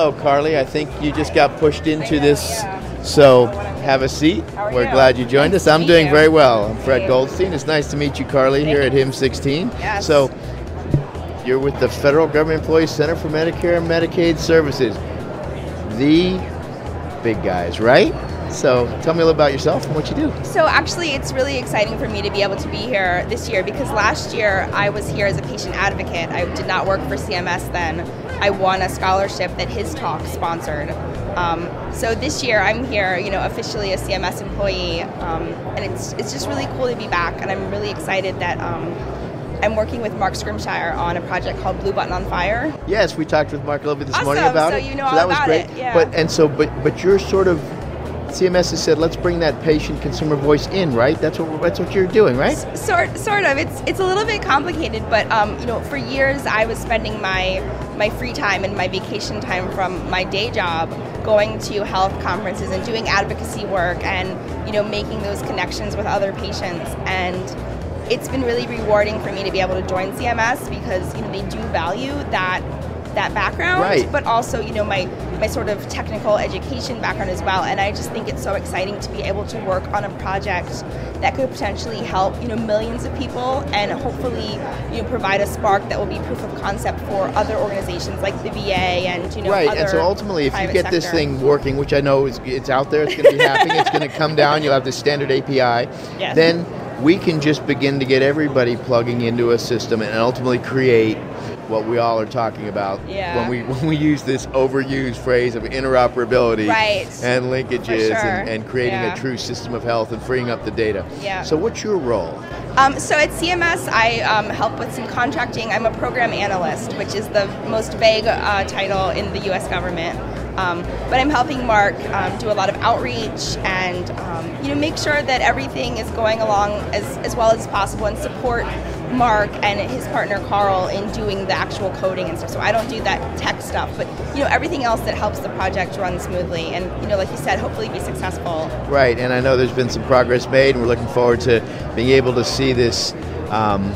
Hello, Carly. I think you just got pushed into this. So have a seat. We're glad you joined us. I'm doing very well. I'm Fred. Goldstein. It's nice to meet you, Carly, here at HIMSS 16. Yes. So you're with the Federal Government Employees Center for Medicare and Medicaid Services. The big guys, right? So tell me a little about yourself and what you do. So actually, it's really exciting for me to be able to be here this year because last year I was here as a patient advocate. I did not work for CMS then. I won a scholarship that his talk sponsored. Um, so this year I'm here, you know, officially a CMS employee, um, and it's it's just really cool to be back. And I'm really excited that um, I'm working with Mark Scrimshire on a project called Blue Button on FHIR. Yes, we talked with Mark a little bit this morning about So it. you know so that was great. it, yeah. But and so but but you're sort of CMS has said let's bring that patient consumer voice in, right? That's what that's what you're doing, right? Sort, sort of. It's it's a little bit complicated, but um, you know, for years I was spending my my free time and my vacation time from my day job going to health conferences and doing advocacy work and you know making those connections with other patients and it's been really rewarding for me to be able to join CMS because you know they do value that that background Right. but also you know my my sort of technical education background as well and I just think it's so exciting to be able to work on a project that could potentially help you know millions of people and hopefully you know provide a spark that will be proof of concept for other organizations like the VA and you know right. And so ultimately if you get this thing working, which I know is it's out there, it's going to be happening, it's going to come down, you'll have the standard API. Yes. Then we can just begin to get everybody plugging into a system and ultimately create what we all are talking about Yeah. when we when we use this overused phrase of interoperability Right. and linkages sure. and, and creating Yeah. a true system of health and freeing up the data. Yeah. So what's your role? Um, so at CMS, I um, help with some contracting. I'm a program analyst, which is the most vague uh, title in the U.S. government. Um, but I'm helping Mark um, do a lot of outreach and um, you know make sure that everything is going along as, as well as possible and support Mark and his partner Carl in doing the actual coding and stuff. So I don't do that tech stuff, but you know everything else that helps the project run smoothly and you know like you said, hopefully be successful. Right, and I know there's been some progress made, and we're looking forward to being able to see this um,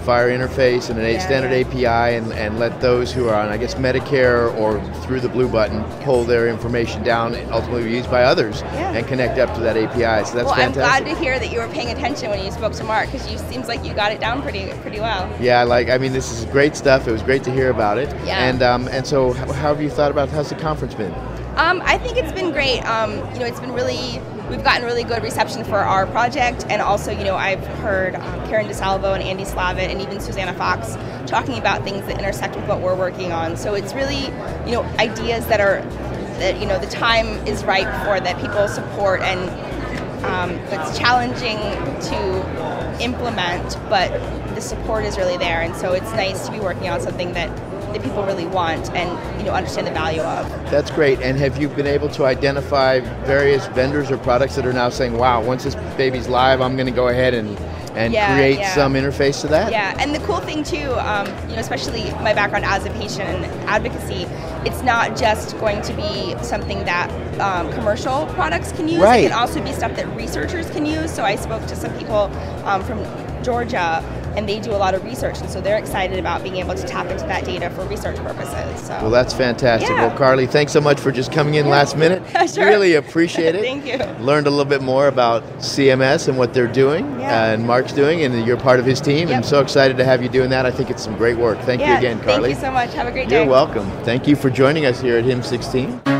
FHIR interface and an Yeah, standard yeah. API, and, and let those who are on, I guess, Medicare or through the blue button pull their information down, and ultimately be used by others, Yeah. and connect up to that API. So that's well, I'm glad to hear that you were paying attention when you spoke to Mark because you seems like you got it down pretty pretty well. yeah, like I mean, this is great stuff. It was great to hear about it. Yeah. And um, and so, how how have you thought about how's the conference been? Um, I think it's been great. Um, you know, it's been really we've gotten really good reception for our project, and also you know I've heard um, Karen DeSalvo and Andy Slavitt and even Susannah Fox talking about things that intersect with what we're working on. So it's really you know ideas that are that you know the time is ripe for that people support and um, it's challenging to implement, but the support is really there, and so it's nice to be working on something that that people really want and you know understand the value of. That's great. And have you been able to identify various vendors or products that are now saying, "Wow, once this baby's live, I'm going to go ahead and and Yeah, create yeah. some interface to that"? Yeah, and the cool thing too, um, you know, especially my background as a patient and advocacy, it's not just going to be something that um, commercial products can use. Right. It can also be stuff that researchers can use. So I spoke to some people um, from Georgia, and they do a lot of research, and so they're excited about being able to tap into that data for research purposes. So. Well, that's fantastic. Yeah. Well, Carly, thanks so much for just coming in last minute. Sure. Really appreciate it. Thank you. Learned a little bit more about CMS and what they're doing, Yeah. Uh, and Mark's doing, and you're part of his team. Yep. And so excited to have you doing that. I think it's some great work. Thank you again, Carly. Thank you so much. Have a great day. You're welcome. Thank you for joining us here at HIMSS 16.